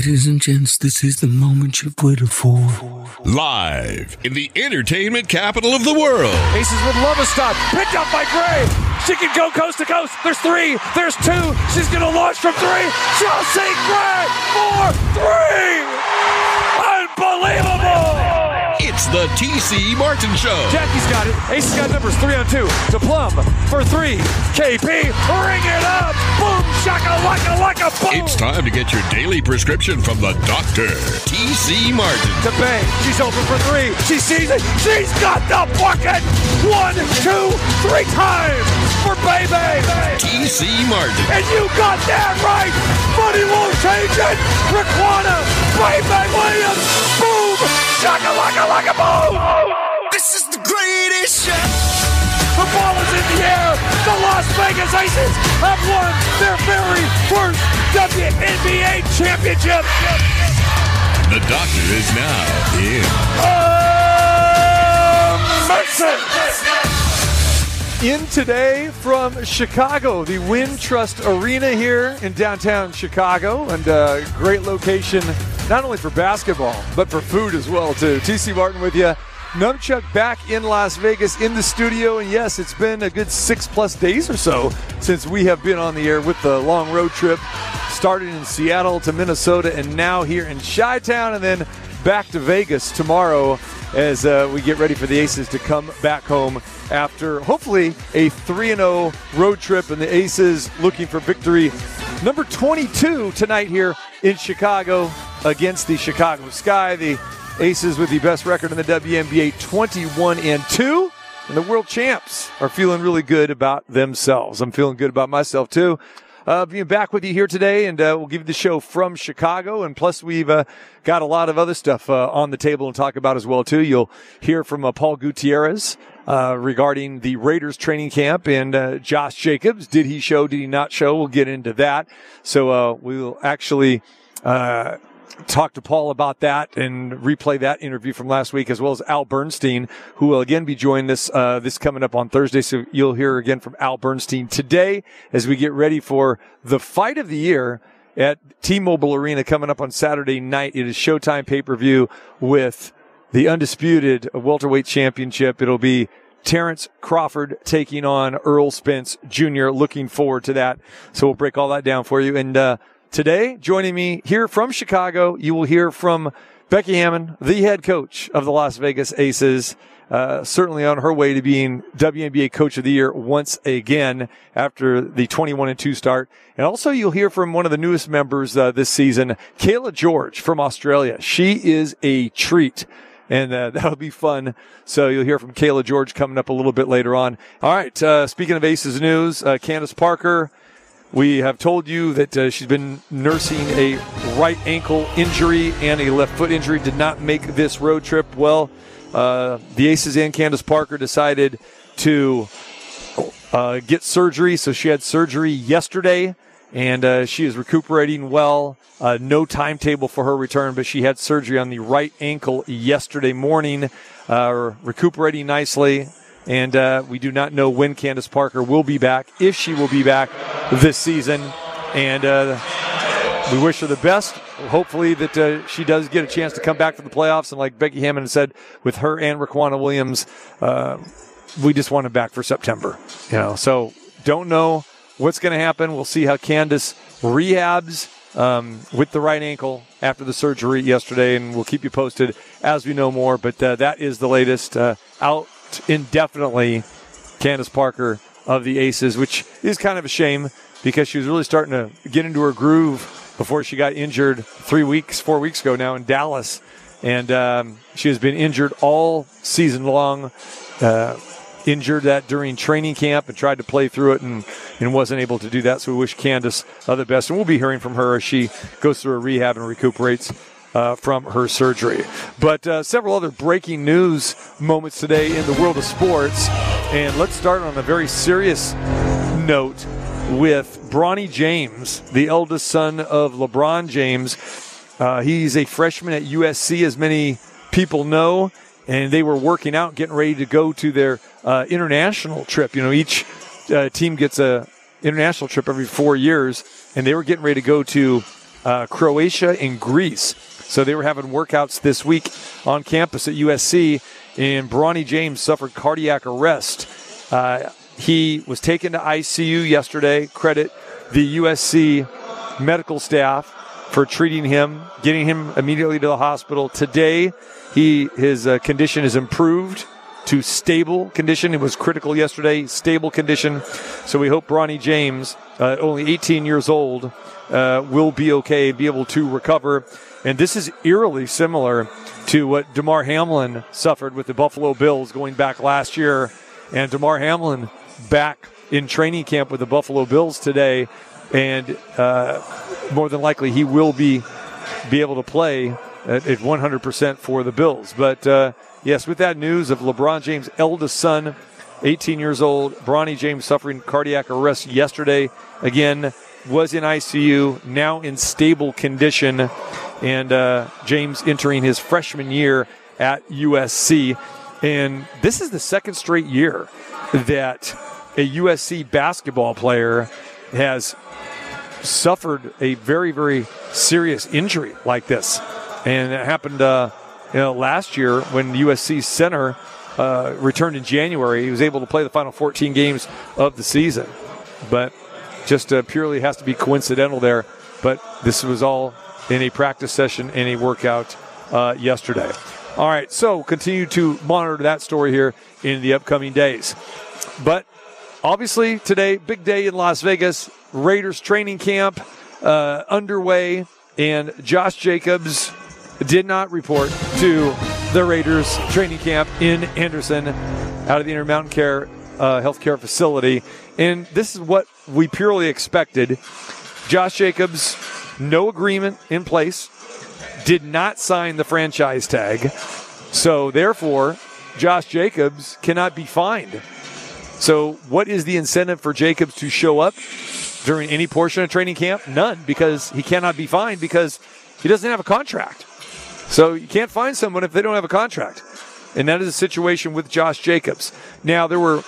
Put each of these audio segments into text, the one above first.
Ladies and gents, this is the moment you've waited for. Live in the entertainment capital of the world. Aces with Lovestad. Picked up by Gray. She can go coast to coast. There's three. There's two. She's going to launch from three. Chelsea Gray. Four. Three. Unbelievable. It's the TC Martin Show. Jackie's got it. Ace's got numbers three on two. To Plum for three. KP, ring it up. Boom, shaka, laka, laka, boom. It's time to get your daily prescription from the doctor, TC Martin. To Bay. She's open for three. She sees it. She's got the bucket. One, two, three times for Bay Bay. TC Martin. And you got that right. Money won't change it. Riquna, Bay Bay Williams. Boom, shaka, laka, laka, boom. This is the greatest show. The ball is in the air. The Las Vegas Aces have won their very first WNBA championship. The doctor is now in. In today from Chicago, the Wintrust Arena here in downtown Chicago, and a great location not only for basketball but for food as well too. TC Martin with you. Numchuck back in Las Vegas in the studio, and yes, it's been a good six plus days or so since we have been on the air with the long road trip. Started in Seattle to Minnesota, and now here in Chi Town, and then back to Vegas tomorrow as uh, we get ready for the Aces to come back home after hopefully a 3 0 road trip, and the Aces looking for victory number 22 tonight here in Chicago against the Chicago Sky. The Aces with the best record in the WNBA 21 and 2. And the world champs are feeling really good about themselves. I'm feeling good about myself too. Uh, being back with you here today, and uh, we'll give you the show from Chicago. And plus, we've uh, got a lot of other stuff uh, on the table to talk about as well too. You'll hear from uh, Paul Gutierrez uh, regarding the Raiders training camp and uh, Josh Jacobs. Did he show? Did he not show? We'll get into that. So uh, we'll actually uh, talk to Paul about that and replay that interview from last week, as well as Al Bernstein, who will again be joining us uh, this coming up on Thursday. So you'll hear again from Al Bernstein today as we get ready for the fight of the year at T-Mobile Arena coming up on Saturday night. It is Showtime pay-per-view with the undisputed welterweight championship. It'll be Terrence Crawford taking on Errol Spence Jr. Looking forward to that. So we'll break all that down for you. And uh, today, joining me here from Chicago, you will hear from Becky Hammon, the head coach of the Las Vegas Aces. Uh, certainly on her way to being WNBA Coach of the Year once again after the 21 and 2 start. And also you'll hear from one of the newest members uh, this season, Cayla George from Australia. She is a treat and uh, that'll be fun. So you'll hear from Cayla George coming up a little bit later on. All right. Uh, speaking of Aces news, uh, Candace Parker. We have told you that uh, she's been nursing a right ankle injury and a left foot injury. Did not make this road trip. Well, uh, the Aces and Candace Parker decided to uh, get surgery. So she had surgery yesterday and uh, she is recuperating well. Uh, no timetable for her return, but she had surgery on the right ankle yesterday morning, uh, recuperating nicely. And uh, we do not know when Candace Parker will be back, if she will be back this season. And uh, we wish her the best. Hopefully that uh, she does get a chance to come back for the playoffs. And like Becky Hammon said, with her and Riquna Williams, we just want her back for September. You know, so don't know what's going to happen. We'll see how Candace rehabs um, with the right ankle after the surgery yesterday, and we'll keep you posted as we know more. But uh, that is the latest. Uh, out indefinitely, Candace Parker of the Aces, which is kind of a shame because she was really starting to get into her groove before she got injured three weeks, four weeks ago now in Dallas. And um, she has been injured all season long. Uh, injured that during training camp and tried to play through it and, and wasn't able to do that. So we wish Candace the best. And we'll be hearing from her as she goes through a rehab and recuperates. Uh, from her surgery. But uh, several other breaking news moments today in the world of sports. And let's start on a very serious note with Bronny James, the eldest son of LeBron James. Uh, he's a freshman at USC, as many people know, and they were working out, getting ready to go to their uh, international trip. You know, each uh, team gets a international trip every four years, and they were getting ready to go to uh, Croatia and Greece. So they were having workouts this week on campus at USC, and Bronny James suffered cardiac arrest. Uh, he was taken to ICU yesterday. Credit the USC medical staff for treating him, getting him immediately to the hospital. Today, he his uh, condition is improved to stable condition. It was critical yesterday, stable condition. So we hope Bronny James, uh, only 18 years old, uh, will be okay, be able to recover. And this is eerily similar to what Damar Hamlin suffered with the Buffalo Bills going back last year. And Damar Hamlin back in training camp with the Buffalo Bills today. And uh, more than likely, he will be be able to play at, at 100% for the Bills. But uh, yes, with that news of LeBron James' eldest son, 18 years old, Bronny James suffering cardiac arrest yesterday. Again, was in ICU, now in stable condition, and uh, James entering his freshman year at USC. And this is the second straight year that a USC basketball player has suffered a very, very serious injury like this. And it happened uh, you know, last year when USC center uh, returned in January. He was able to play the final 14 games of the season. But just uh, purely has to be coincidental there. But this was all in a practice session and a workout uh, yesterday. All right, so continue to monitor that story here in the upcoming days. But obviously, today, big day in Las Vegas. Raiders training camp uh, underway, and Josh Jacobs did not report to the Raiders training camp in Henderson out of the Intermountain Care uh, Healthcare Facility. And this is what we purely expected. Josh Jacobs, no agreement in place, did not sign the franchise tag. So, therefore, Josh Jacobs cannot be fined. So, what is the incentive for Jacobs to show up during any portion of training camp? None, because he cannot be fined because he doesn't have a contract. So, you can't find someone if they don't have a contract. And that is a situation with Josh Jacobs. Now, there were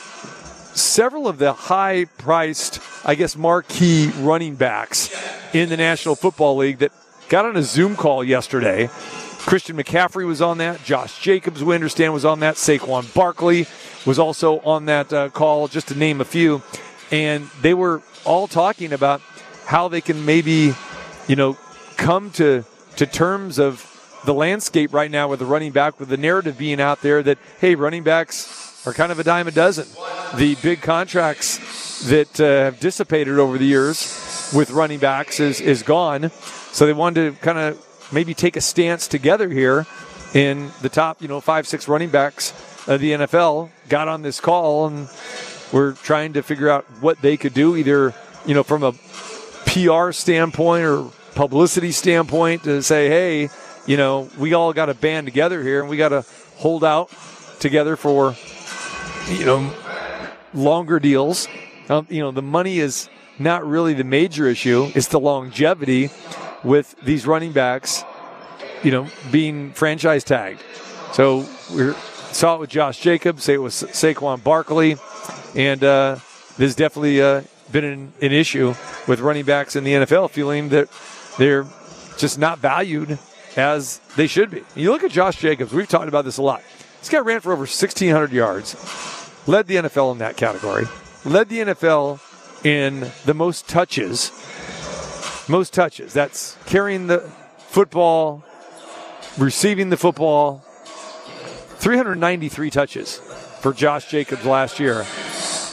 several of the high priced, I guess, marquee running backs in the National Football League that got on a Zoom call yesterday. Christian McCaffrey was on that. Josh Jacobs, we understand, was on that. Saquon Barkley was also on that uh, call, just to name a few. And they were all talking about how they can maybe, you know, come to, to terms of the landscape right now with the running back, with the narrative being out there that, hey, running backs are kind of a dime a dozen. The big contracts that uh, have dissipated over the years with running backs is, is gone. So they wanted to kind of maybe take a stance together here in the top, you know, five, six running backs of the NFL got on this call and we're trying to figure out what they could do either, you know, from a PR standpoint or publicity standpoint to say, hey, you know, we all got to band together here and we got to hold out together for, you know, longer deals. Um, you know, the money is not really the major issue. It's the longevity with these running backs, you know, being franchise tagged. So we saw it with Josh Jacobs, say it was Saquon Barkley, and uh, there's definitely uh, been an, an issue with running backs in the NFL feeling that they're just not valued as they should be. You look at Josh Jacobs, we've talked about this a lot. This guy ran for over 1,600 yards, led the NFL in that category, led the NFL in the most touches. Most touches. That's carrying the football, receiving the football. 393 touches for Josh Jacobs last year.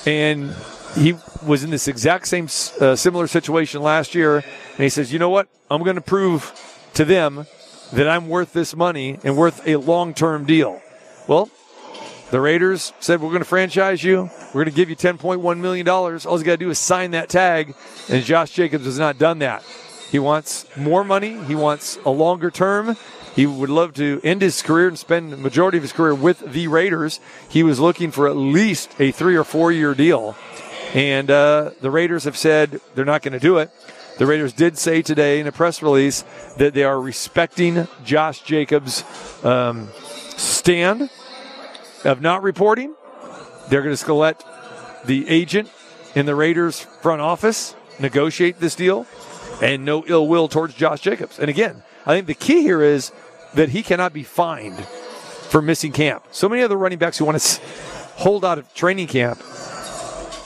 And he was in this exact same uh, similar situation last year. And he says, you know what? I'm going to prove to them that I'm worth this money and worth a long term deal. Well, the Raiders said, We're going to franchise you. We're going to give you $10.1 million. All you got to do is sign that tag. And Josh Jacobs has not done that. He wants more money, he wants a longer term. He would love to end his career and spend the majority of his career with the Raiders. He was looking for at least a three or four year deal. And uh, the Raiders have said they're not going to do it. The Raiders did say today in a press release that they are respecting Josh Jacobs' um, stand of not reporting. They're going to let the agent in the Raiders front office negotiate this deal. and no ill will towards Josh Jacobs. And again, I think the key here is that he cannot be fined for missing camp. So many other running backs who want to hold out of training camp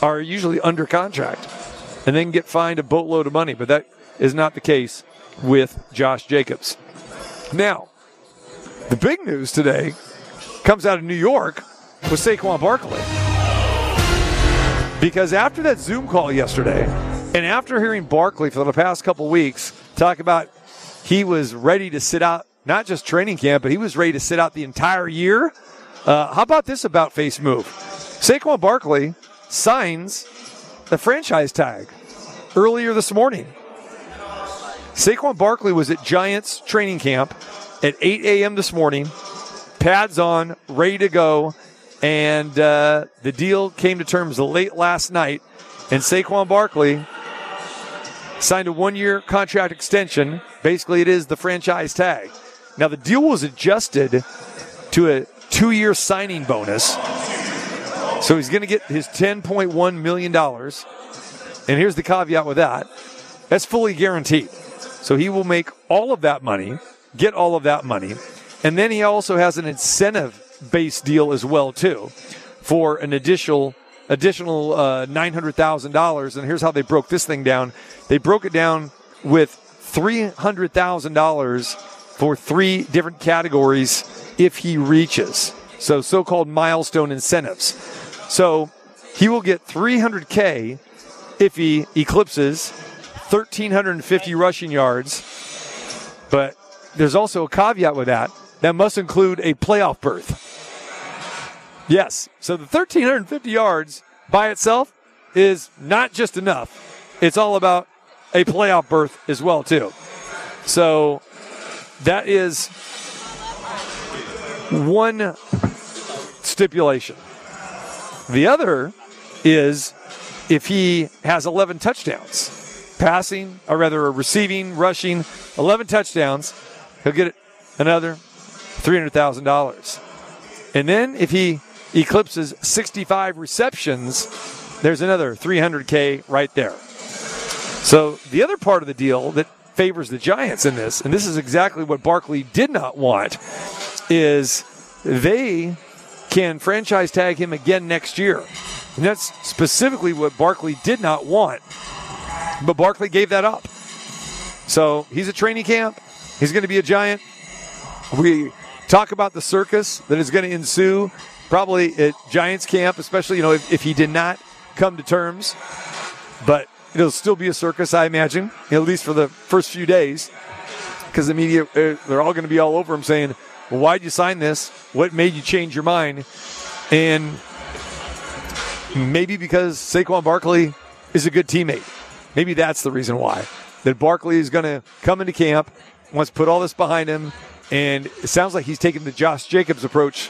are usually under contract and then get fined a boatload of money, but that is not the case with Josh Jacobs. Now, the big news today comes out of New York with Saquon Barkley. Because after that Zoom call yesterday, and after hearing Barkley for the past couple weeks talk about he was ready to sit out not just training camp, but he was ready to sit out the entire year. Uh, how about this about face move? Saquon Barkley signs the franchise tag earlier this morning. Saquon Barkley was at Giants training camp at 8 a.m. this morning, pads on, ready to go, and uh, the deal came to terms late last night. And Saquon Barkley signed a one year contract extension. Basically, it is the franchise tag. Now, the deal was adjusted to a two year signing bonus. So he's going to get his $10.1 million. And here's the caveat with that that's fully guaranteed. So he will make all of that money, get all of that money. And then he also has an incentive based deal as well, too, for an additional additional uh, $900,000. And here's how they broke this thing down they broke it down with $300,000 for three different categories if he reaches. So, so called milestone incentives. So, he will get 300K if he eclipses 1,350 rushing yards. But there's also a caveat with that. That must include a playoff berth. Yes. So the 1,350 yards by itself is not just enough. It's all about a playoff berth as well, too. So that is one stipulation. The other is if he has 11 touchdowns, passing, or rather receiving, rushing, 11 touchdowns, he'll get another $300,000. And then if he eclipses 65 receptions, there's another 300K right there. So the other part of the deal that favors the Giants in this, and this is exactly what Barkley did not want, is they can franchise tag him again next year. And that's specifically what Barkley did not want. But Barkley gave that up. So he's a training camp. He's going to be a giant. We talk about the circus that is going to ensue probably at Giants camp, especially, you know, if, if he did not come to terms. But it'll still be a circus, I imagine, at least for the first few days, because the media, uh, they're all going to be all over him saying, well, why'd you sign this? What made you change your mind? And maybe because Saquon Barkley is a good teammate. Maybe that's the reason why. That Barkley is going to come into camp, wants to put all this behind him, and it sounds like he's taking the Josh Jacobs approach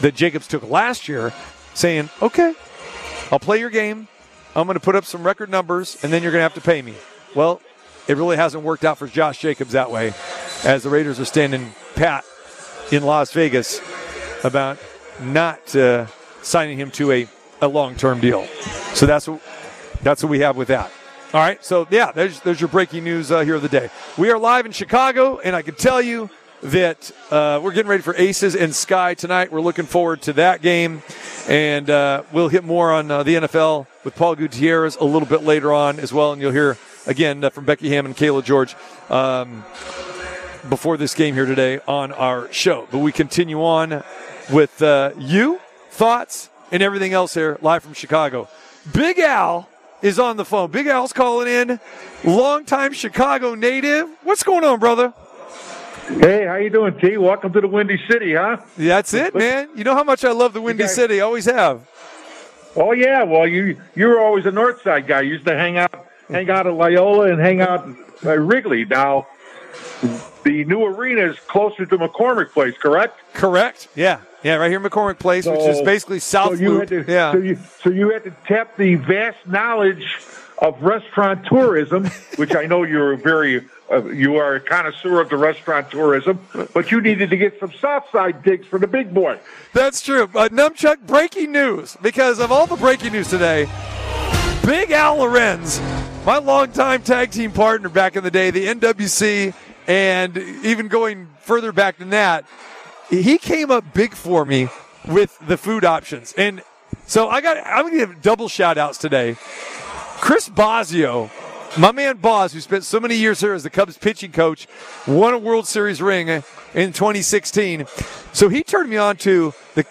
that Jacobs took last year, saying, okay, I'll play your game. I'm going to put up some record numbers, and then you're going to have to pay me. Well, it really hasn't worked out for Josh Jacobs that way, as the Raiders are standing pat in Las Vegas about not uh, signing him to a, a long term deal. So that's what, that's what we have with that. All right, so yeah, there's, there's your breaking news uh, here of the day. We are live in Chicago, and I can tell you that uh, we're getting ready for Aces and Sky tonight. We're looking forward to that game, and uh, we'll hit more on uh, the NFL with Paul Gutierrez a little bit later on as well, and you'll hear again uh, from Becky Ham and Cayla George um, before this game here today on our show. But we continue on with uh, you, thoughts, and everything else here live from Chicago. Big Al is on the phone. Big Al's calling in, longtime Chicago native. What's going on, brother? Hey, how you doing, T? Welcome to the Windy City, huh? That's it, man. You know how much I love the Windy guys- City. Always have. Oh yeah, well you you were always a North Side guy. You used to hang out hang out at Loyola and hang out at Wrigley. Now the new arena is closer to McCormick Place, correct? Correct. Yeah. Yeah, right here McCormick Place, which is basically South so you Loop. had to, yeah. So you, so you had to tap the vast knowledge of restaurant tourism, which I know you're very, uh, you are a connoisseur of the restaurant tourism, but you needed to get some South Side digs for the big boy. That's true. Uh, Numchuck, breaking news. Because of all the breaking news today, Big Al Lorenz my longtime tag team partner back in the day, the NWC, and even going further back than that, he came up big for me with the food options. And so I got, I'm going to give double shout outs today. Chris Bosio, my man Boz, who spent so many years here as the Cubs pitching coach, won a World Series ring in 2016. So he turned me on to the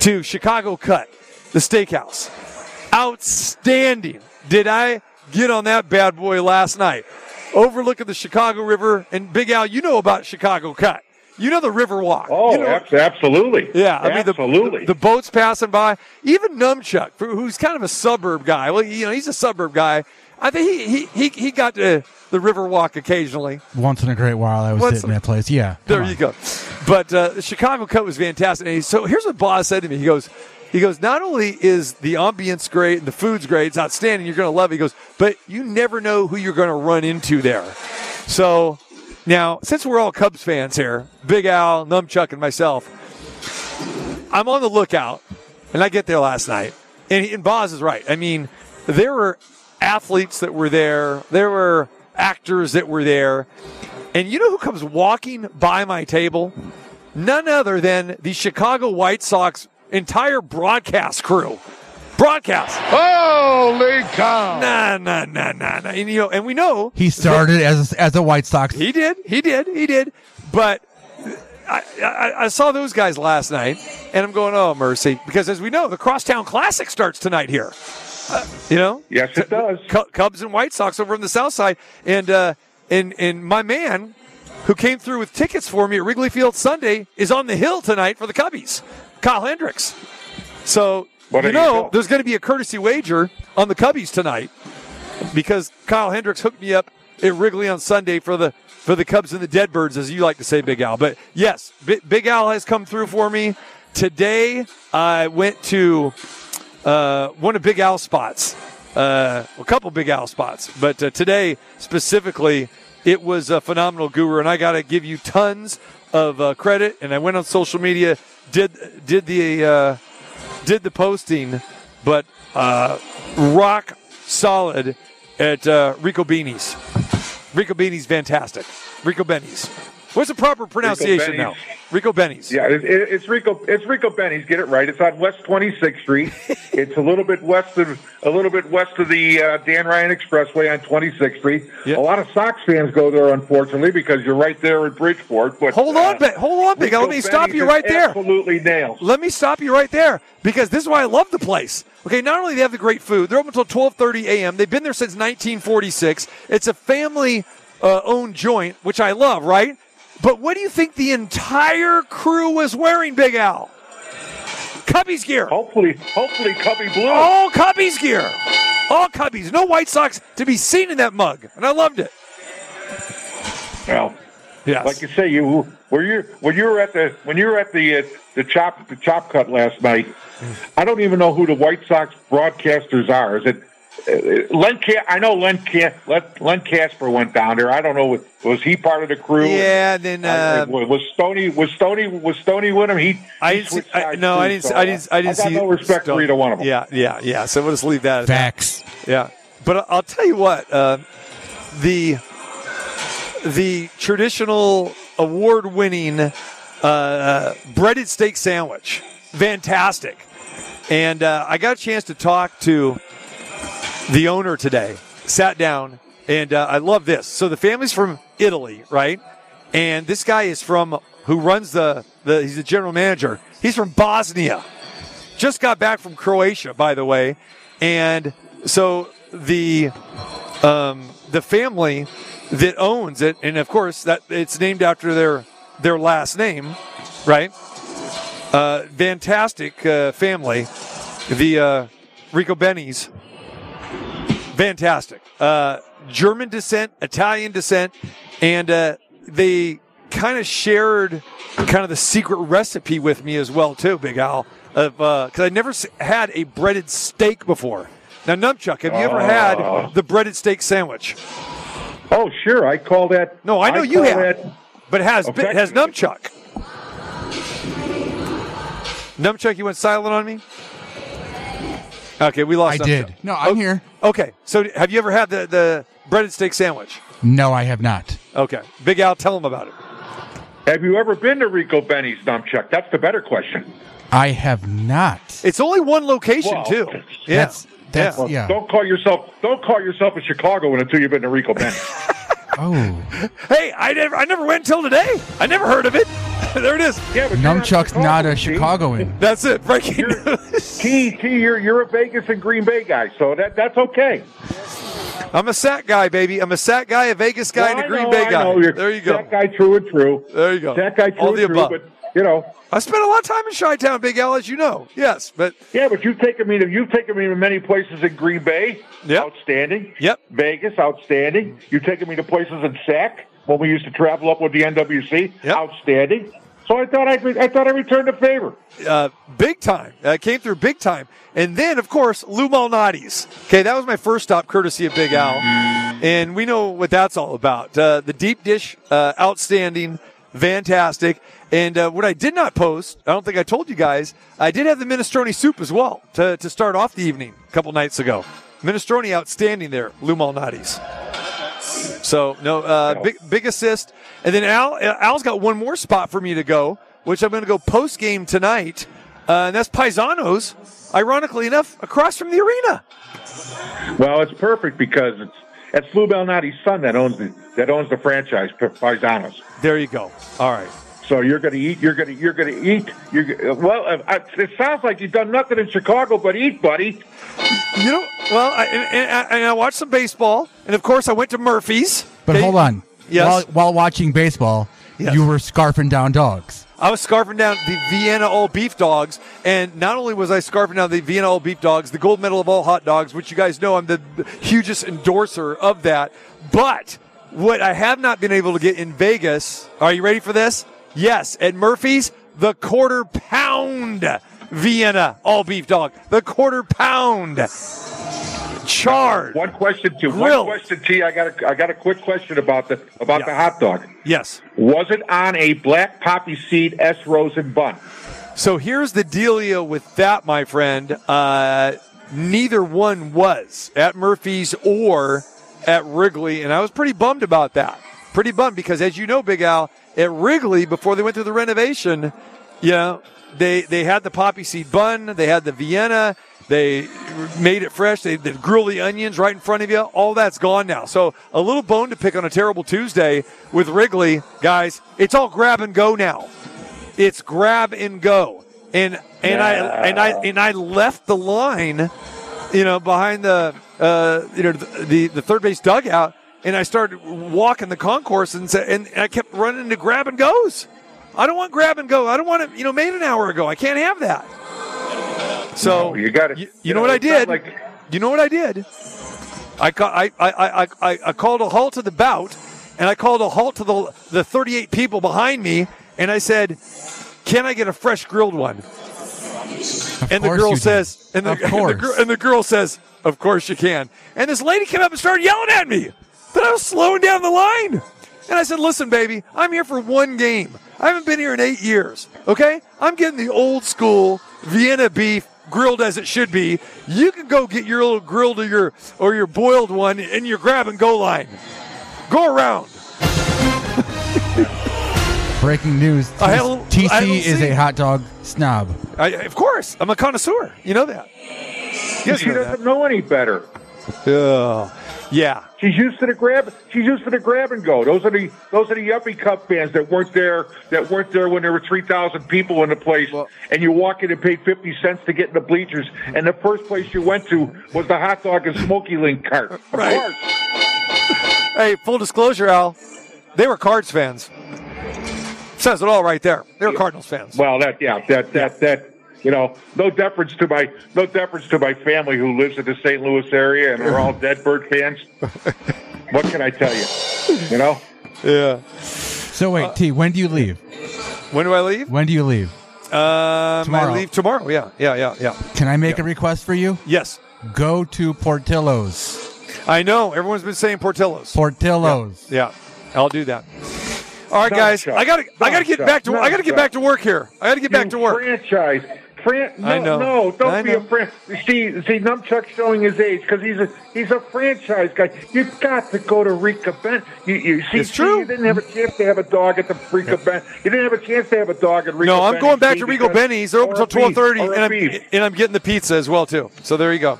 to Chicago Cut, the steakhouse. Outstanding. Did I get on that bad boy last night? Overlooking the Chicago River and Big Al, you know about Chicago Cut. You know the river walk. Oh, you know, absolutely. yeah, I mean the, absolutely. the, the boats passing by. Even Numchuck, who's kind of a suburb guy. Well, you know, he's a suburb guy. I think he he he, he got to the river walk occasionally. Once in a great while, I was Once- sitting in that place. Yeah. There come you go. But uh, the Chicago Cut was fantastic. And he, so here's what Boz said to me. He goes, he goes, not only is the ambience great and the food's great, it's outstanding. You're going to love it. He goes, but you never know who you're going to run into there. So now, since we're all Cubs fans here, Big Al, Numchuck, and myself, I'm on the lookout. And I get there last night. And, and Boz is right. I mean, there were athletes that were there. There were actors that were there. And you know who comes walking by my table? None other than the Chicago White Sox entire broadcast crew. Broadcast. Holy cow! Nah, nah, nah, nah, nah. And you know, and we know He started as a, as a White Sox. he did, he did, he did. But I, I, I saw those guys last night, and I'm going, oh mercy, because as we know, the Crosstown Classic starts tonight here. Uh, you know, yes, it does. Cu- Cubs and White Sox over on the south side, and uh, and and my man who came through with tickets for me at Wrigley Field Sunday is on the hill tonight for the Cubbies, Kyle Hendricks. So Well, you there you know, there's going to be a courtesy wager on the Cubbies tonight because Kyle Hendricks hooked me up at Wrigley on Sunday for the for the Cubs and the Deadbirds, as you like to say, Big Al. But yes, B- Big Al has come through for me today. I went to uh, one of Big Al's spots, uh, a couple Big Al spots, but uh, today specifically, it was a phenomenal guru, and I got to give you tons of uh, credit. And I went on social media, did did the uh, did the posting, but uh, rock solid at uh, Rico Beanies. Rico Beanies, fantastic. Rico Benny's. What's the proper pronunciation now? Rico Benny's. Yeah, it, it, it's Rico. It's Rico Benny's. Get it right. It's on West 26th Street. it's a little bit west of a little bit west of the uh, Dan Ryan Expressway on 26th Street. Yeah. A lot of Sox fans go there, unfortunately, because you're right there in Bridgeport. But Hold on, uh, Be- hold on, Big. Let me Rico stop you right there. Absolutely nails. Let me stop you right there because this is why I love the place. Okay, not only do they have the great food, they're open until 12:30 a.m. They've been there since 1946. It's a family uh, owned joint, which I love, right? But what do you think the entire crew was wearing, Big Al? Cubbies gear. Hopefully, hopefully, Cubby Blue. All Cubbies gear. All Cubbies. No White Sox to be seen in that mug. And I loved it. Well, Yes. like you say, you when you when you were at the when you were at the uh, the chop the chop cut last night. I don't even know who the White Sox broadcasters are. Is it Len? I know Len, Ca- Len Len Kasper went down there. I don't know. Was he part of the crew? yeah, then Uh, uh, was Stony was Stony was Stony with him? He, I didn't see, I, no, too, I didn't. so, I didn't. I didn't I got see. no respect Stone. for either one of them. Yeah, yeah, yeah. So we'll just leave that. At that. Facts. Yeah, but I'll tell you what, uh, the the traditional award-winning uh, uh, breaded steak sandwich, fantastic. And uh, I got a chance to talk to the owner today. Sat down, and uh, I love this. So the family's from Italy, right? And this guy is from who runs the the. He's the general manager. He's from Bosnia just got back from Croatia, by the way, and so the um, the family that owns it, and of course that it's named after their their last name, right? Uh, fantastic uh, family, the uh, Rico Benny's. Fantastic. Uh, German descent, Italian descent, and uh, they kind of shared kind of the secret recipe with me as well too, Big Al. Of because I never had a breaded steak before. Now, Numchuck, have you ever had the breaded steak sandwich? Oh, sure. I call that. No, I know you call have, that- but has Okay. has Numchuck. Numchuck, you went silent on me. Okay, we lost. I did. Chuck. No, I'm Okay. here. Okay, so have you ever had the the breaded steak sandwich? No, I have not. Okay, Big Al, tell him about it. Have you ever been to Rico Benny's, dump Dumpchuck? That's the better question. I have not. It's only one location Well, too. Yeah, That's that's yeah. yeah. Don't call yourself don't call yourself a Chicagoan until you've been to Rico Benny's. Oh, Hey, I never I never went until today. I never heard of it. there it is. yeah, but you're Numchuck's not a Chicagoan, Chicagoan. That's it. Breaking You're- news. T, T, you're you're a Vegas and Green Bay guy, so that that's okay. I'm a Sac guy, baby. I'm a Sac guy, a Vegas guy, Well, and a Green know, Bay guy. There you go. That guy true and true. There you go. That guy true All and the true, above. but you know, I spent a lot of time in Chi-Town, Big Al, as you know. Yes, but yeah, but you've taken me to you've taken me to many places in Green Bay. Yep. Outstanding. Yep. Vegas, outstanding. You've taken me to places in Sac when we used to travel up with the NWC. Yep. Outstanding. So I thought I I thought I returned the favor. uh, big time. Uh, came through big time. And then, of course, Lou Malnati's. Okay, that was my first stop, courtesy of Big Al. And we know what that's all about. Uh, the deep dish, uh, outstanding, fantastic. And uh, what I did not post, I don't think I told you guys, I did have the minestrone soup as well to, to start off the evening a couple nights ago. Minestrone outstanding there, Lou Malnati's. So no, uh, big big assist, and then Al Al's got one more spot for me to go, which I'm going to go post game tonight, uh, and that's Paisanos. Ironically enough, across from the arena. Well, it's perfect because it's it's Lou Malnati's son that owns the that owns the franchise, Paisanos. There you go. All right. So you're going to eat. You're going to. You're going to eat. You're well. uh, I, it sounds like you've done nothing in Chicago but eat, buddy. You know, well, I, and, and, and I watched some baseball, and of course I went to Murphy's. But Okay? hold on. Yes. While, while watching baseball, Yes. you were scarfing down dogs. I was scarfing down the Vienna all beef dogs, and not only was I scarfing down the Vienna all beef dogs, the gold medal of all hot dogs, which you guys know I'm the hugest endorser of that. But what I have not been able to get in Vegas, are you ready for this? Yes, at Murphy's, the quarter pound Vienna all beef dog, the quarter pound charred. One question, T. Grilled. One question, T. I got a, I got a quick question about the about the hot dog. Yes. Was it on a black poppy seed S Rosen bun? So here's the dealio with that, my friend. Uh, neither one was at Murphy's or at Wrigley, and I was pretty bummed about that. Pretty bummed because, as you know, Big Al, at Wrigley before they went through the renovation, you know, they they had the poppy seed bun, they had the Vienna, they made it fresh, they, they grill the onions right in front of you. All that's gone now. So a little bone to pick on a terrible Tuesday with Wrigley, guys. It's all grab and go now. It's grab and go. And and i and i and i left the line you know behind the uh you know the the third base dugout and i started walking the concourse and and i kept running into grab and goes. I don't want grab and go. I don't want it you know made an hour ago. I can't have that so No, you got it. you, you know, know, what i did like- you know what i did I, ca- I, I, I, I, I called a halt to the bout, and I called a halt to the the 38 people behind me, and I said, "Can I get a fresh grilled one?" Of And the girl says, and the, of and the, course. and the girl says, "Of course you can." And this lady came up and started yelling at me that I was slowing down the line. And I said, "Listen, baby, I'm here for one game. I haven't been here in eight years. Okay, I'm getting the old school Vienna beef." Grilled as it should be. You can go get your little grilled or your or your boiled one in your grab and go line. Go around. Breaking news. I had little- TC I had a is a hot dog snob. I, of course, I'm a connoisseur. You know that. Yes, She doesn't know any better. Yeah. Yeah. She's used to the grab. She's used to the grab and go. Those are the those are the Yuppie Cub fans that weren't there that weren't there when there were three thousand people in the place, and you walk in and pay fifty cents to get in the bleachers, hmm. and the first place you went to was the hot dog and smoky link cart. Of Right. course. Hey, full disclosure, Al, they were Cards fans. Says it all right there. They were Cardinals fans. Well, that yeah, that that that you know, no deference to my no deference to my family who lives in the St. Louis area and are all dead bird fans. what can I tell you? You know, Yeah. So wait, Uh, T, when do you leave? When do I leave? When do you leave? Um, Tomorrow. I leave tomorrow. Yeah, yeah, yeah, yeah. Can I make a request for you? Yes. Go to Portillo's. I know. Everyone's been saying Portillo's. Portillo's. Yeah, I'll do that. All right, guys. I gotta, I gotta get back to, No, I gotta get back to work here. I gotta get back to work. Franchise Fran- no, I know. no, don't I be know. a friend. See, see, Numchuck's showing his age because he's a he's a franchise guy. You've got to go to Rika Bend. You, you see, It's see, true. you didn't have a chance to have a dog at the Rika Bend. You didn't have a chance to have a dog at Rika No, I'm Benny's, going back to Regal because- Benny's. They're open until 12:30, and I'm beef, and I'm getting the pizza as well too. So there you go.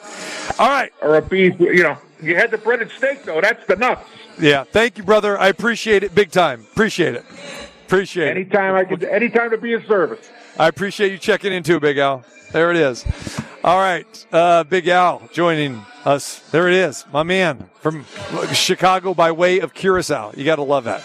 All right. or a beef. You know, you had the breaded steak though. That's the nuts. Yeah. Thank you, brother. I appreciate it big time. Appreciate it. Appreciate it. Anytime I can, anytime to be of service. I appreciate you checking in too, Big Al. There it is. All right, uh, Big Al joining us. There it is, my man from Chicago by way of Curacao. You got to love that.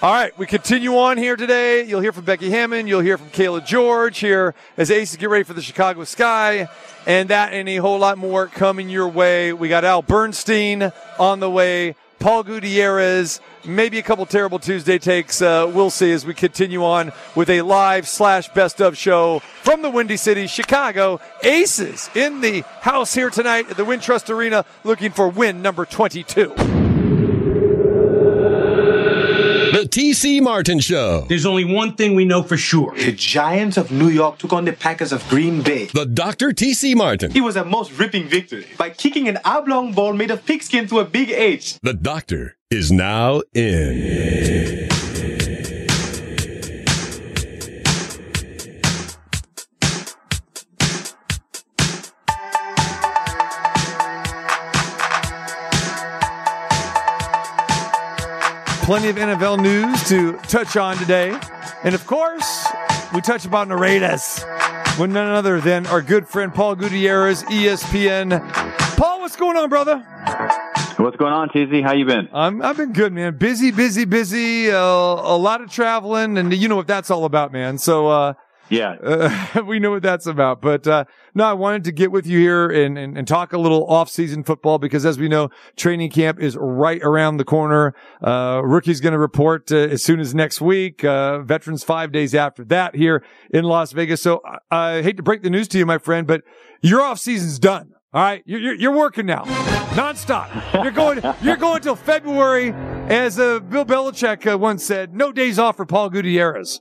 All right, we continue on here today. You'll hear from Becky Hammon. You'll hear from Cayla George here as Aces get ready for the Chicago Sky, and that and a whole lot more coming your way. We got Al Bernstein on the way. Paul Gutierrez, maybe a couple terrible Tuesday takes. Uh, we'll see as we continue on with a live slash best of show from the Windy City, Chicago. Aces in the house here tonight at the Wintrust Arena looking for win number 22. TC Martin Show. There's only one thing we know for sure. The Giants of New York took on the Packers of Green Bay. The Dr. TC Martin. It was a most ripping victory by kicking an oblong ball made of pigskin to a big H. The doctor is now in. Plenty of NFL news to touch on today. And of course, we touch about Raiders with none other than our good friend Paul Gutierrez, ESPN. Paul, what's going on, brother? What's going on, TZ? How you been? I'm, I've been good, man. Busy, busy, busy. Uh, a lot of traveling, and you know what that's all about, man. So, uh, Yeah. uh, we know what that's about. But uh, no, I wanted to get with you here and, and, and talk a little off-season football because, as we know, training camp is right around the corner. Uh, rookie's going to report uh, as soon as next week. Uh, veterans five days after that here in Las Vegas. So I, I hate to break the news to you, my friend, but your off-season's done. All right, you're, you're, you're working now, nonstop. You're going, you're going till February, as uh, Bill Belichick uh, once said. No days off for Paul Gutierrez.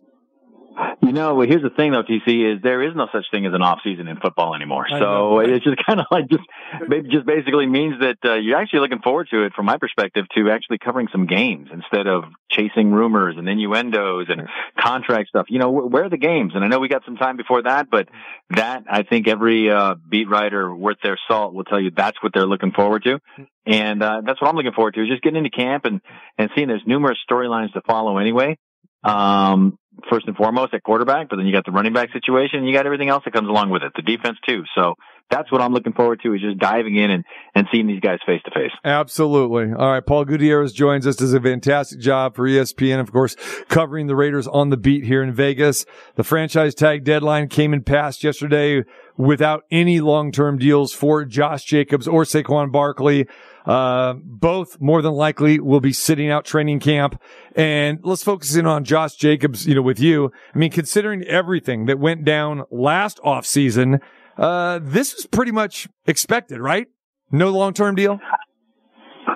You know, well, here's the thing though, TC, is there is no such thing as an off season in football anymore. I So know. it's just kind of like just, it just basically means that uh, you're actually looking forward to it from my perspective to actually covering some games instead of chasing rumors and innuendos and contract stuff. You know, wh- where are the games? And I know we got some time before that, but that I think every uh, beat writer worth their salt will tell you that's what they're looking forward to. And uh, that's what I'm looking forward to is just getting into camp and, and seeing there's numerous storylines to follow anyway. Um, first and foremost at quarterback, but then you got the running back situation and you got everything else that comes along with it, the defense too. So that's what I'm looking forward to is just diving in and, and seeing these guys face to face. Absolutely. All right. Paul Gutierrez joins us. Does a fantastic job for ESPN, of course, covering the Raiders on the beat here in Vegas. The franchise tag deadline came and passed yesterday without any long-term deals for Josh Jacobs or Saquon Barkley. Uh, both more than likely will be sitting out training camp. And let's focus in on Josh Jacobs, you know, with you. I mean, considering everything that went down last offseason, uh, this is pretty much expected, right? No long-term deal?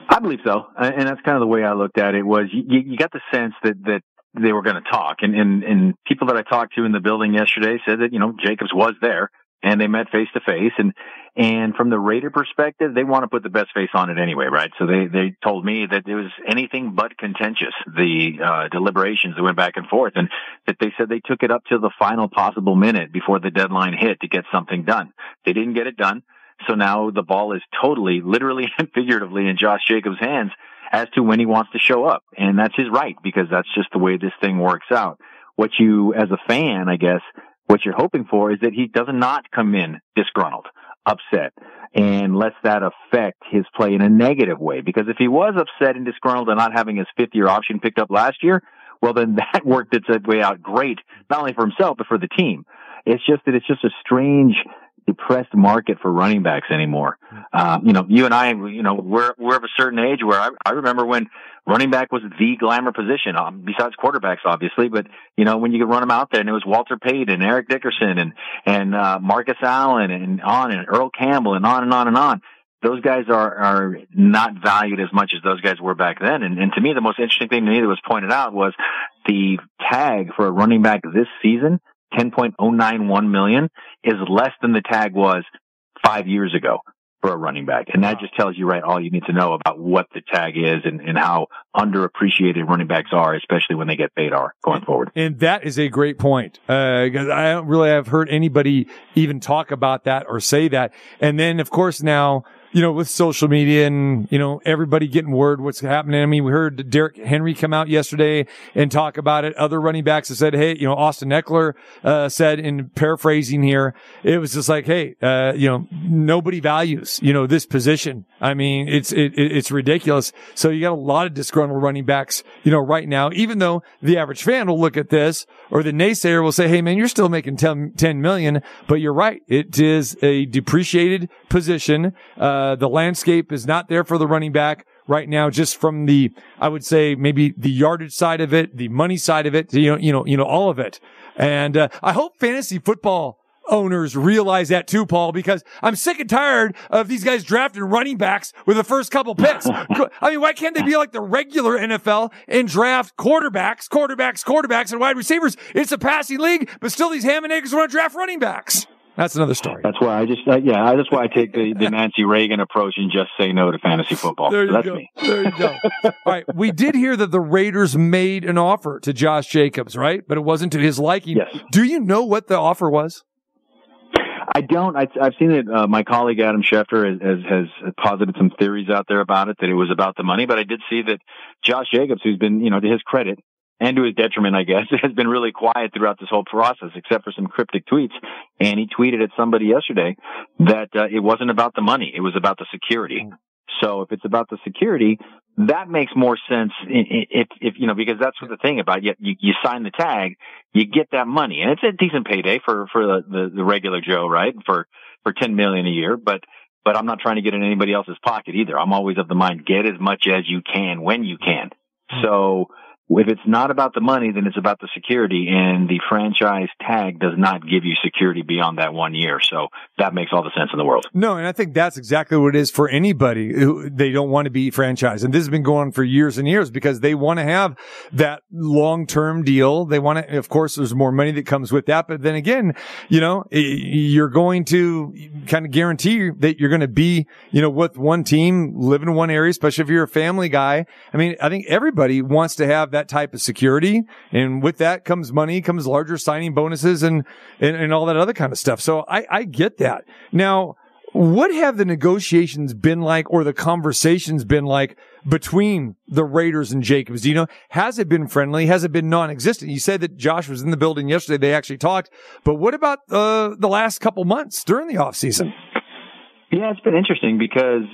I believe so. And and that's kind of the way I looked at it was you, you got the sense that, that they were going to talk and, and, and people that I talked to in the building yesterday said that, you know, Jacobs was there and they met face to face and, and from the Raider perspective, they want to put the best face on it anyway, right? So they, they told me that it was anything but contentious, the, uh, deliberations that went back and forth and that they said they took it up to the final possible minute before the deadline hit to get something done. They didn't get it done. So now the ball is totally, literally and figuratively in Josh Jacobs' hands as to when he wants to show up. And that's his right because that's just the way this thing works out. What you, as a fan, I guess, what you're hoping for is that he does not come in disgruntled, upset, and lets that affect his play in a negative way. Because if he was upset and disgruntled and not having his fifth year option picked up last year, well, then that worked its way out great, not only for himself, but for the team. It's just that it's just a strange, depressed market for running backs anymore. Uh, you know, you and I, you know, we're, we're of a certain age where I, I remember when running back was the glamour position, um, besides quarterbacks, obviously, but, you know, when you could run them out there and it was Walter Payton and Eric Dickerson and, and, uh, Marcus Allen and on and Earl Campbell and on and on and on. Those guys are, are not valued as much as those guys were back then. And, and to me, the most interesting thing to me that was pointed out was the tag for a running back this season 10.091 million is less than the tag was five years ago for a running back. And that just tells you right all you need to know about what the tag is and, and how underappreciated running backs are, especially when they get paid are going forward. And that is a great point. Uh, cause I don't really have heard anybody even talk about that or say that. And then of course now, you know, with social media and, you know, everybody getting word what's happening. I mean, we heard Derrick Henry come out yesterday and talk about it. Other running backs have said, Hey, you know, Austin Ekeler, uh, said in paraphrasing here, it was just like, Hey, uh, you know, nobody values, you know, this position. I mean, it's, it, it's ridiculous. So you got a lot of disgruntled running backs, you know, right now, even though the average fan will look at this or the naysayer will say, Hey, man, you're still making 10, 10 million, but you're right. It is a depreciated position. Uh, uh, the landscape is not there for the running back right now, just from the, I would say maybe the yardage side of it, the money side of it, you know, you know, you know, all of it. And, uh, I hope fantasy football owners realize that too, Paul, because I'm sick and tired of these guys drafting running backs with the first couple picks. I mean, why can't they be like the regular NFL and draft quarterbacks, quarterbacks, quarterbacks, and wide receivers? It's a passing league, but still these ham and eggs want to draft running backs. That's another story. That's why I just, uh, yeah, that's why I take the, the Nancy Reagan approach and just say no to fantasy football. There you so that's go. me. There you go. All right. We did hear that the Raiders made an offer to Josh Jacobs, right? But it wasn't to his liking. Yes. Do you know what the offer was? I don't. I, I've seen it. Uh, my colleague Adam Schefter has, has, has posited some theories out there about it that it was about the money, but I did see that Josh Jacobs, who's been, you know, to his credit, and to his detriment, I guess, has been really quiet throughout this whole process, except for some cryptic tweets. And he tweeted at somebody yesterday that uh, it wasn't about the money; it was about the security. So if it's about the security, that makes more sense if, if, you know, because that's what the thing about you, you, you sign the tag, you get that money and it's a decent payday for, for the, the, the regular Joe, right? For, for 10 million a year, but, but I'm not trying to get in anybody else's pocket either. I'm always of the mind, get as much as you can when you can. So, if it's not about the money, then it's about the security and the franchise tag does not give you security beyond that one year. So that makes all the sense in the world. No, and I think that's exactly what it is for anybody who they don't want to be franchised. And this has been going on for years and years because they want to have that long-term deal. They want to, of course, there's more money that comes with that. But then again, you know, you're going to kind of guarantee that you're going to be, you know, with one team, live in one area, especially if you're a family guy. I mean, I think everybody wants to have that type of security. And with that comes money, comes larger signing bonuses and, and, and all that other kind of stuff. So I, I get that. Now, what have the negotiations been like or the conversations been like between the Raiders and Jacobs? You know, has it been friendly? Has it been non-existent? You said that Josh was in the building yesterday. They actually talked, but what about, uh, the last couple months during the offseason? Yeah, it's been interesting because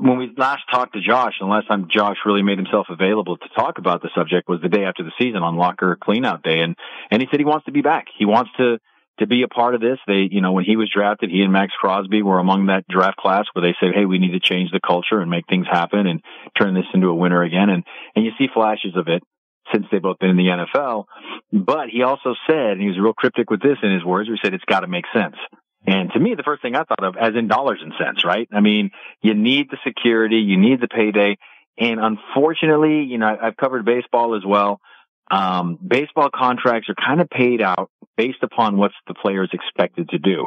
when we last talked to Josh, and the last time Josh really made himself available to talk about the subject was the day after the season on locker cleanout day. And, and he said he wants to be back. He wants to, to be a part of this. They, you know, when he was drafted, he and Maxx Crosby were among that draft class where they said, Hey, we need to change the culture and make things happen and turn this into a winner again. And, and you see flashes of it since they've both been in the NFL. But he also said, and he was real cryptic with this in his words, he said, it's got to make sense. And to me, the first thing I thought of, as in dollars and cents, right? I mean, you need the security, you need the payday. And unfortunately, you know, I've covered baseball as well. Um, baseball contracts are kind of paid out based upon what the player is expected to do.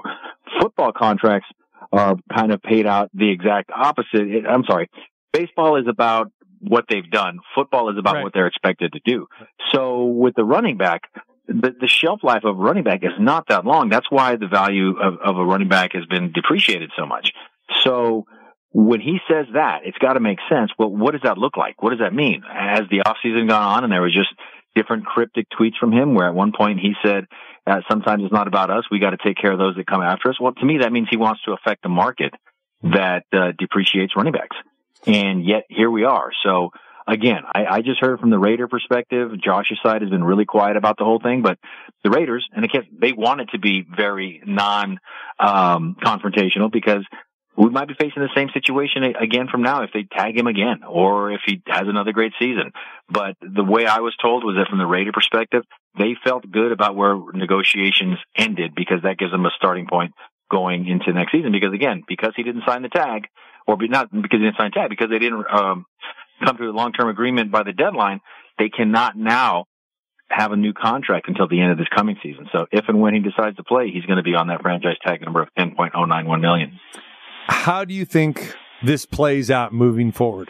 Football contracts are kind of paid out the exact opposite. I'm sorry. Baseball is about what they've done. Football is about Right. what they're expected to do. So with the running back, the, the shelf life of a running back is not that long. That's why the value of, of a running back has been depreciated so much. So when he says that, it's got to make sense. Well, what does that look like? What does that mean? Has the offseason gone on and there was just different cryptic tweets from him where at one point he said, uh, sometimes it's not about us. We got to take care of those that come after us. Well, to me, that means he wants to affect the market that uh, depreciates running backs. And yet here we are. So again, I, I just heard from the Raider perspective. Josh's side has been really quiet about the whole thing, but the Raiders, and again, they want it to be very non, um, confrontational because we might be facing the same situation again from now if they tag him again or if he has another great season. But the way I was told was that from the Raider perspective, they felt good about where negotiations ended because that gives them a starting point going into next season. Because again, because he didn't sign the tag, or not because he didn't sign the tag, because they didn't um, come to a long-term agreement by the deadline, they cannot now have a new contract until the end of this coming season. So if and when he decides to play, he's going to be on that franchise tag number of 10.091 million. How do you think this plays out moving forward?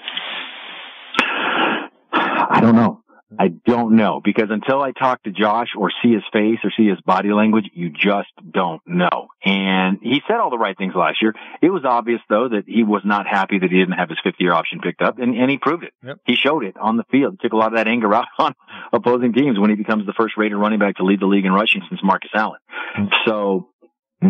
I don't know. Mm-hmm. I don't know because until I talk to Josh or see his face or see his body language, you just don't know. And he said all the right things last year. It was obvious though that he was not happy that he didn't have his fifth year option picked up and, and he proved it. Yep. He showed it on the field. Took a lot of that anger out on opposing teams when he becomes the first Raider running back to lead the league in rushing since Marcus Allen. Mm-hmm. So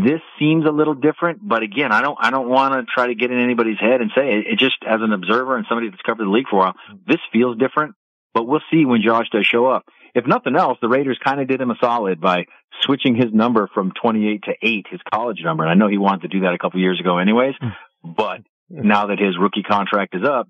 this seems a little different, but again, I don't, I don't want to try to get in anybody's head and say it, it just as an observer and somebody that's covered the league for a while, this feels different, but we'll see when Josh does show up. If nothing else, the Raiders kind of did him a solid by switching his number from 28 to 8, his college number. And I know he wanted to do that a couple years ago anyways, but now that his rookie contract is up,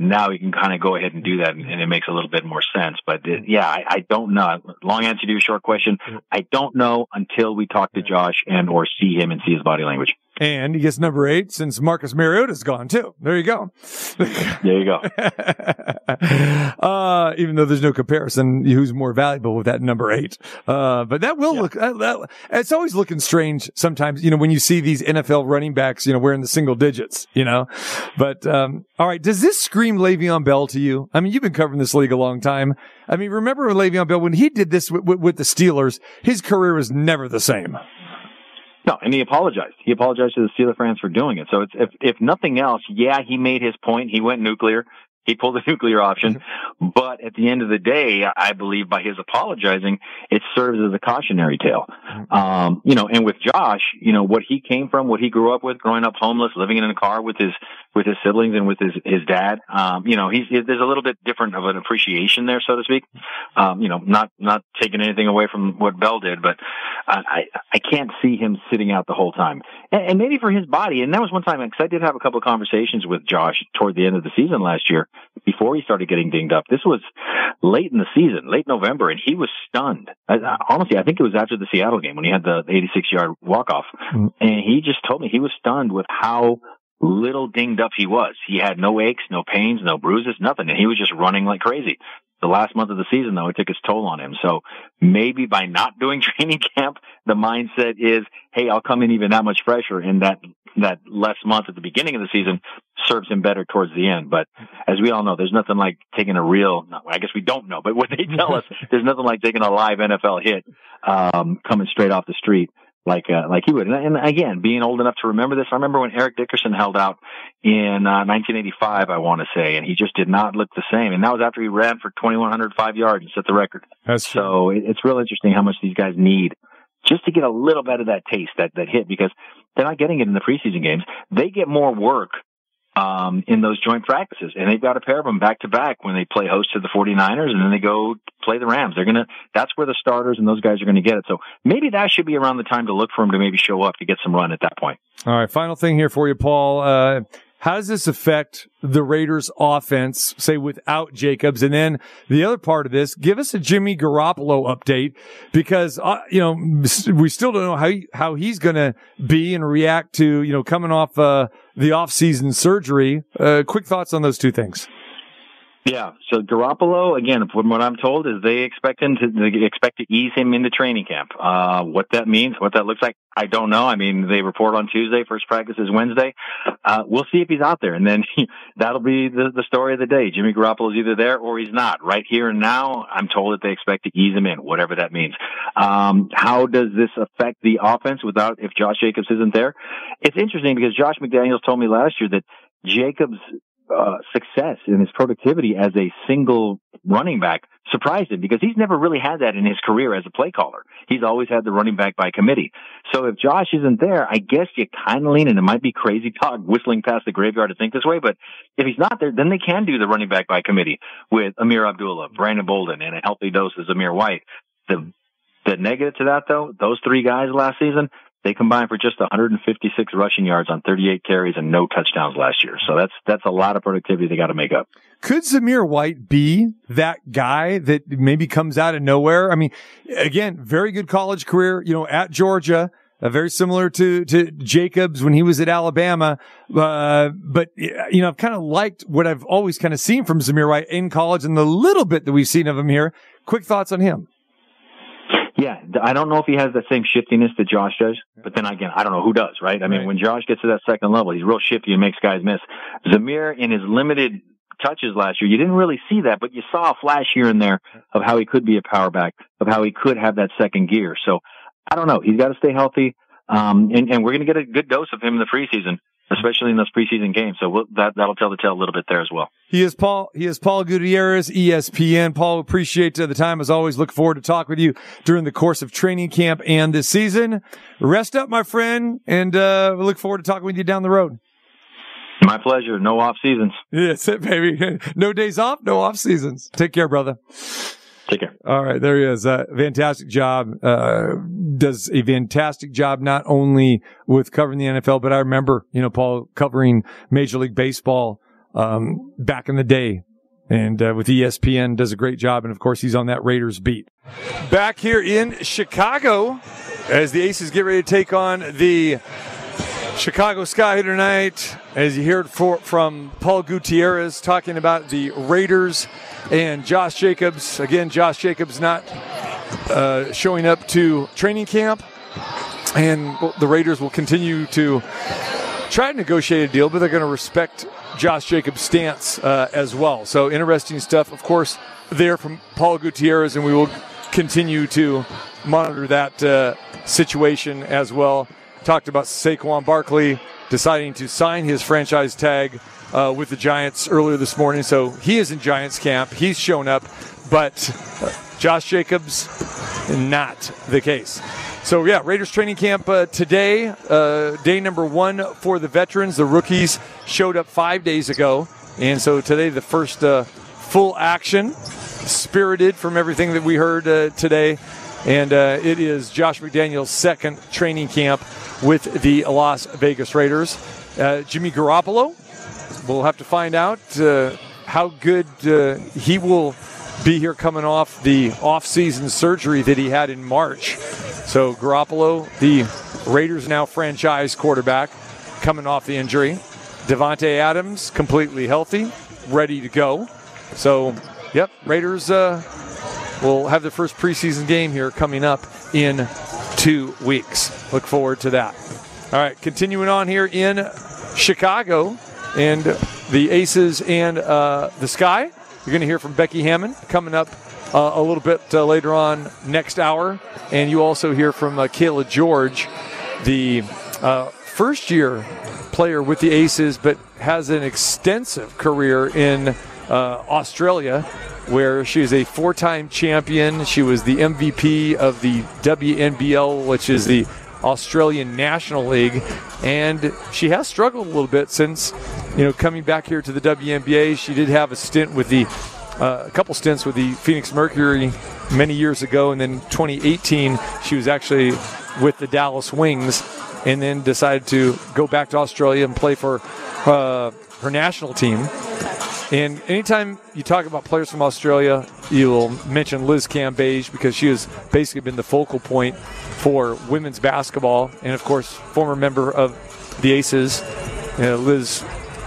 now he can kind of go ahead and do that and, it makes a little bit more sense. But uh, yeah, I, I don't know. Long answer to your short question. I don't know until we talk to Josh and or see him and see his body language. And he gets number eight since Marcus Mariota's gone too. There you go. There you go. uh, even though there's no comparison, who's more valuable with that number eight? Uh, but that will look, that, that, it's always looking strange sometimes, you know, when you see these NFL running backs, you know, wearing the single digits, you know, but, um, all right. Does this scream Le'Veon Bell to you? I mean, you've been covering this league a long time. I mean, remember Le'Veon Bell when he did this with, with, with the Steelers, his career was never the same. No, and he apologized. He apologized to the Steeler France for doing it. So it's, if, if nothing else, yeah, he made his point. He went nuclear. He pulled the nuclear option. But at the end of the day, I believe by his apologizing, it serves as a cautionary tale. Um, you know, and with Josh, you know, what he came from, what he grew up with, growing up homeless, living in a car with his, with his siblings and with his, his dad. Um, you know, he's, there's a little bit different of an appreciation there, so to speak. Um, you know, not, not taking anything away from what Bell did, but I, I, I can't see him sitting out the whole time. And, and maybe for his body. And that was one time, because I did have a couple of conversations with Josh toward the end of the season last year before he started getting dinged up. This was late in the season, late November, and he was stunned. I, I, honestly, I think it was after the Seattle game when he had the 86 yard walk off. And he just told me he was stunned with how little dinged up he was. He had no aches, no pains, no bruises, nothing. And he was just running like crazy. The last month of the season, though, it took its toll on him. So maybe by not doing training camp, the mindset is, hey, I'll come in even that much fresher. And that, that less month at the beginning of the season serves him better towards the end. But as we all know, there's nothing like taking a real, I guess we don't know, but what they tell us, there's nothing like taking a live NFL hit, um, coming straight off the street like uh, like he would. And, and, again, being old enough to remember this, I remember when Eric Dickerson held out in uh, 1985, I want to say, and he just did not look the same. And that was after he ran for 2,105 yards and set the record. That's so it, it's real interesting how much these guys need just to get a little bit of that taste, that that hit, because they're not getting it in the preseason games. They get more work um, in those joint practices. And they've got a pair of them back to back when they play host to the 49ers and then they go play the Rams. They're going to, that's where the starters and those guys are going to get it. So maybe that should be around the time to look for them to maybe show up to get some run at that point. All right. Final thing here for you, Paul. Uh, how does this affect the Raiders offense, say without Jacobs? And then the other part of this, give us a Jimmy Garoppolo update because, uh, you know, we still don't know how, he, how he's going to be and react to, you know, coming off, uh, the off-season surgery. Uh, quick thoughts on those two things. Yeah. So Garoppolo, again, from what I'm told, is they expect him to they expect to ease him into training camp. Uh, what that means, what that looks like, I don't know. I mean, they report on Tuesday. First practice is Wednesday. Uh, we'll see if he's out there, and then he, that'll be the, the story of the day. Jimmy Garoppolo is either there or he's not. Right here and now, I'm told that they expect to ease him in, whatever that means. Um, how does this affect the offense without if Josh Jacobs isn't there? It's interesting because Josh McDaniels told me last year that Jacobs uh, success in his productivity as a single running back surprised him because he's never really had that in his career as a play caller. He's always had the running back by committee. So if Josh isn't there, I guess you kind of lean, and it might be crazy talk whistling past the graveyard to think this way, but if he's not there, then they can do the running back by committee with Ameer Abdullah, Brandon Bolden, and a healthy dose of Amir White. The the negative to that though, those three guys last season, they combined for just 156 rushing yards on 38 carries and no touchdowns last year. So that's that's a lot of productivity they got to make up. Could Zamir White be that guy that maybe comes out of nowhere? I mean, again, very good college career, you know, at Georgia. uh, very similar to, to Jacobs when he was at Alabama. Uh, but, you know, I've kind of liked what I've always kind of seen from Zamir White in college and the little bit that we've seen of him here. Quick thoughts on him. Yeah, I don't know if he has that same shiftiness that Josh does, but then again, I don't know who does, right? I mean, Right. when Josh gets to that second level, he's real shifty and makes guys miss. Zamir, in his limited touches last year, you didn't really see that, but you saw a flash here and there of how he could be a power back, of how he could have that second gear. So I don't know. He's got to stay healthy. Um, and, and we're going to get a good dose of him in the preseason, especially in those preseason games. So we'll, that, that'll tell the tale a little bit there as well. He is Paul. He is Paul Gutierrez, ESPN. Paul, appreciate uh, the time as always. Look forward to talk with you during the course of training camp and this season. Rest up, my friend, and uh, we look forward to talking with you down the road. My pleasure. No off seasons. Yeah, that's it, baby. no days off, no off seasons. Take care, brother. Take care. All right, there he is. Uh, fantastic job. Uh, does a fantastic job not only with covering the NFL, but I remember, you know, Paul covering Major League Baseball um, back in the day. And uh, with ESPN, does a great job. And of course, he's on that Raiders beat. Back here in Chicago, as the Aces get ready to take on the Chicago Sky tonight, as you heard for, from Paul Gutierrez talking about the Raiders and Josh Jacobs. Again, Josh Jacobs not uh, showing up to training camp, and the Raiders will continue to try to negotiate a deal, but they're going to respect Josh Jacobs' stance uh, as well. So interesting stuff, of course, there from Paul Gutierrez, and we will continue to monitor that uh, situation as well. Talked about Saquon Barkley deciding to sign his franchise tag uh, with the Giants earlier this morning, so he is in Giants camp. He's shown up, but uh, Josh Jacobs, not the case. So yeah, Raiders training camp uh, today, uh, day number one for the veterans. The rookies showed up five days ago, and so today the first uh, full action, spirited from everything that we heard uh, today, and uh, it is Josh McDaniel's second training camp with the Las Vegas Raiders. Uh, Jimmy Garoppolo, we'll have to find out uh, how good uh, he will be here coming off the off-season surgery that he had in March. So Garoppolo, the Raiders now franchise quarterback, coming off the injury. Davante Adams completely healthy, ready to go. So, yep, Raiders uh, will have their first preseason game here coming up in two weeks. Look forward to that. All right, continuing on here in Chicago and the Aces and uh, the Sky. You're going to hear from Becky Hammon coming up uh, a little bit uh, later on next hour. And you also hear from uh, Cayla George, the uh, first year player with the Aces, but has an extensive career in uh, Australia, where she is a four time champion. She was the MVP of the WNBL, which is the Australian National League, and she has struggled a little bit since, you know, coming back here to the WNBA. She did have a stint with the, uh, a couple stints with the Phoenix Mercury many years ago, and then 2018 she was actually with the Dallas Wings, and then decided to go back to Australia and play for uh, her national team. And anytime you talk about players from Australia, you'll mention Liz Cambage because she has basically been the focal point for women's basketball, and of course, former member of the Aces. Uh, Liz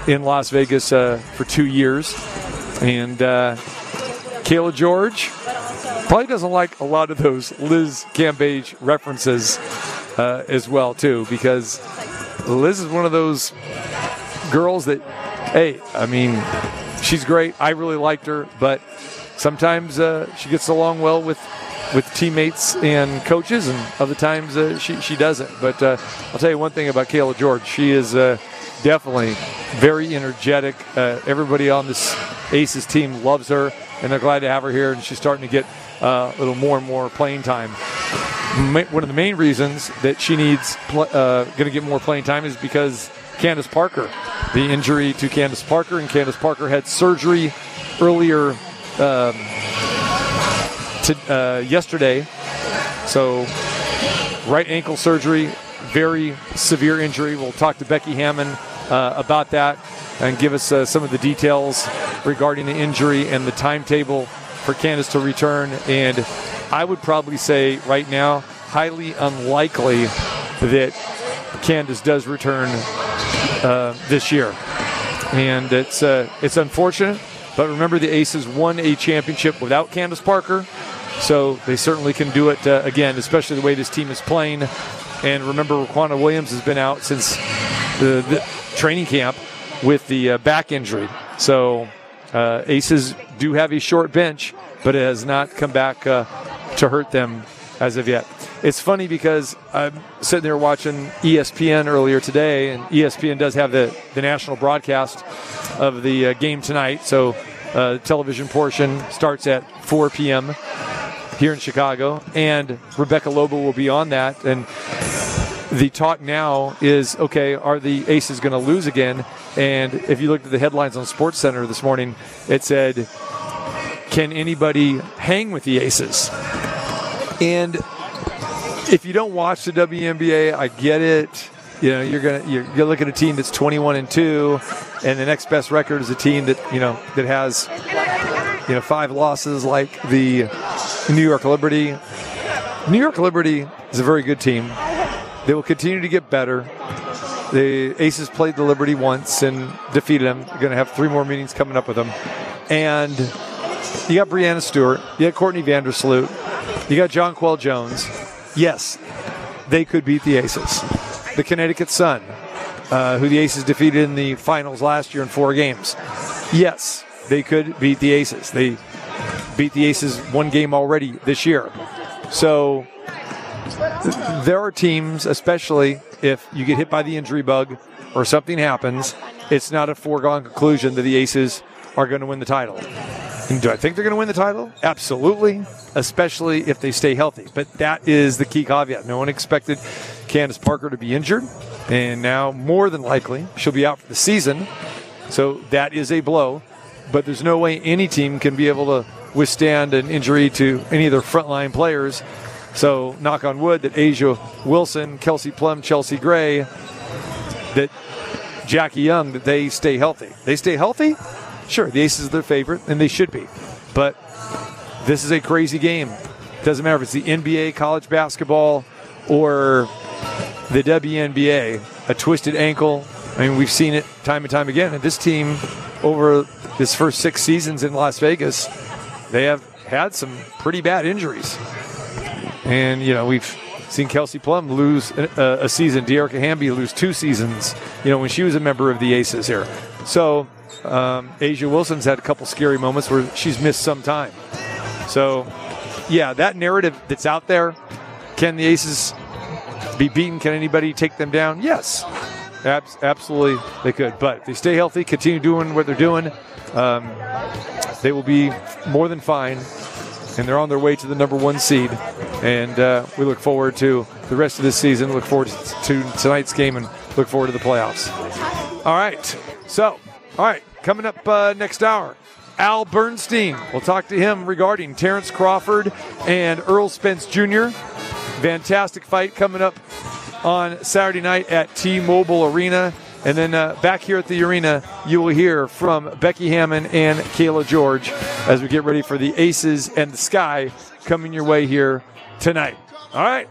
in Las Vegas uh, for two years, and uh, Cayla George probably doesn't like a lot of those Liz Cambage references uh, as well too, because Liz is one of those girls that, hey, I mean, she's great. I really liked her, but sometimes uh, she gets along well with with teammates and coaches, and other times uh, she she doesn't. But uh, I'll tell you one thing about Cayla George: she is uh, definitely very energetic. Uh, everybody on this Aces team loves her, and they're glad to have her here. And she's starting to get uh, a little more and more playing time. One of the main reasons that she needs going to get more playing time is because Candace Parker, the injury to Candace Parker, and Candace Parker had surgery earlier um, to, uh, yesterday. So, right ankle surgery, very severe injury. We'll talk to Becky Hammon uh, about that and give us uh, some of the details regarding the injury and the timetable for Candace to return. And I would probably say right now, highly unlikely that Candace does return uh, this year, and it's uh, it's unfortunate. But remember, the Aces won a championship without Candace Parker, so they certainly can do it uh, again, especially the way this team is playing. And remember, Riquna Williams has been out since the, the training camp with the uh, back injury. So uh, Aces do have a short bench, but it has not come back to hurt them as of yet. It's funny because I'm sitting there watching ESPN earlier today, and ESPN does have the, the national broadcast of the uh, game tonight. So uh, the television portion starts at 4 p.m. here in Chicago, and Rebecca Lobo will be on that. And the talk now is okay, are the Aces going to lose again? And if you looked at the headlines on Sports Center this morning, it said, Can anybody hang with the Aces? And if you don't watch the WNBA, I get it. You know, you're gonna you're, you look at a team that's 21 and two, and the next best record is a team that you know that has you know five losses like the New York Liberty. New York Liberty is a very good team. They will continue to get better. The Aces played the Liberty once and defeated them. They're going to have three more meetings coming up with them. And you got Breanna Stewart, you got Courtney Vandersloot, you got Jonquel Jones. Yes, they could beat the Aces. The Connecticut Sun, uh, who the Aces defeated in the finals last year in four games. Yes, they could beat the Aces. They beat the Aces one game already this year. So there are teams, especially if you get hit by the injury bug or something happens, it's not a foregone conclusion that the Aces are going to win the title. Do I think they're going to win the title? Absolutely, especially if they stay healthy. But that is the key caveat. No one expected Candace Parker to be injured, and now more than likely she'll be out for the season. So that is a blow. But there's no way any team can be able to withstand an injury to any of their frontline players. So knock on wood that A'ja Wilson, Kelsey Plum, Chelsea Gray, that Jackie Young, that they stay healthy. They stay healthy? Sure, the Aces are their favorite, and they should be. But this is a crazy game. Doesn't matter if it's the NBA, college basketball, or the WNBA. A twisted ankle. I mean, we've seen it time and time again. And this team, over this first six seasons in Las Vegas, they have had some pretty bad injuries. And, you know, we've seen Kelsey Plum lose a, a season, Dearica Hamby lose two seasons, you know, when she was a member of the Aces here. So, um, A'ja Wilson's had a couple scary moments where she's missed some time. So, yeah, that narrative that's out there can the Aces be beaten? Can anybody take them down? Yes, Abs- absolutely they could. But if they stay healthy, continue doing what they're doing, um, they will be more than fine. And they're on their way to the number one seed. And uh, we look forward to the rest of this season. Look forward to tonight's game and look forward to the playoffs. All right. So, all right, coming up uh, next hour. Al Bernstein. We'll talk to him regarding Terrence Crawford and Errol Spence Jr. Fantastic fight coming up on Saturday night at T Mobile Arena. And then uh, back here at the arena, you will hear from Becky Hammon and Cayla George as we get ready for the Aces and the Sky coming your way here tonight. All right,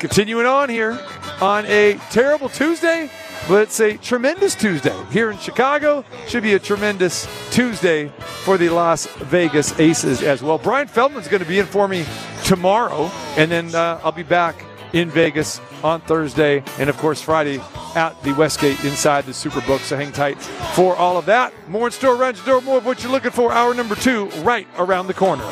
continuing on here on a terrible Tuesday, but it's a tremendous Tuesday here in Chicago. Should be a tremendous Tuesday for the Las Vegas Aces as well. Brian Feldman's going to be in for me tomorrow, and then uh, I'll be back in Vegas on Thursday, and of course Friday at the Westgate inside the Superbook. So hang tight for all of that. More in store around your door. More of what you're looking for. Hour number two, right around the corner.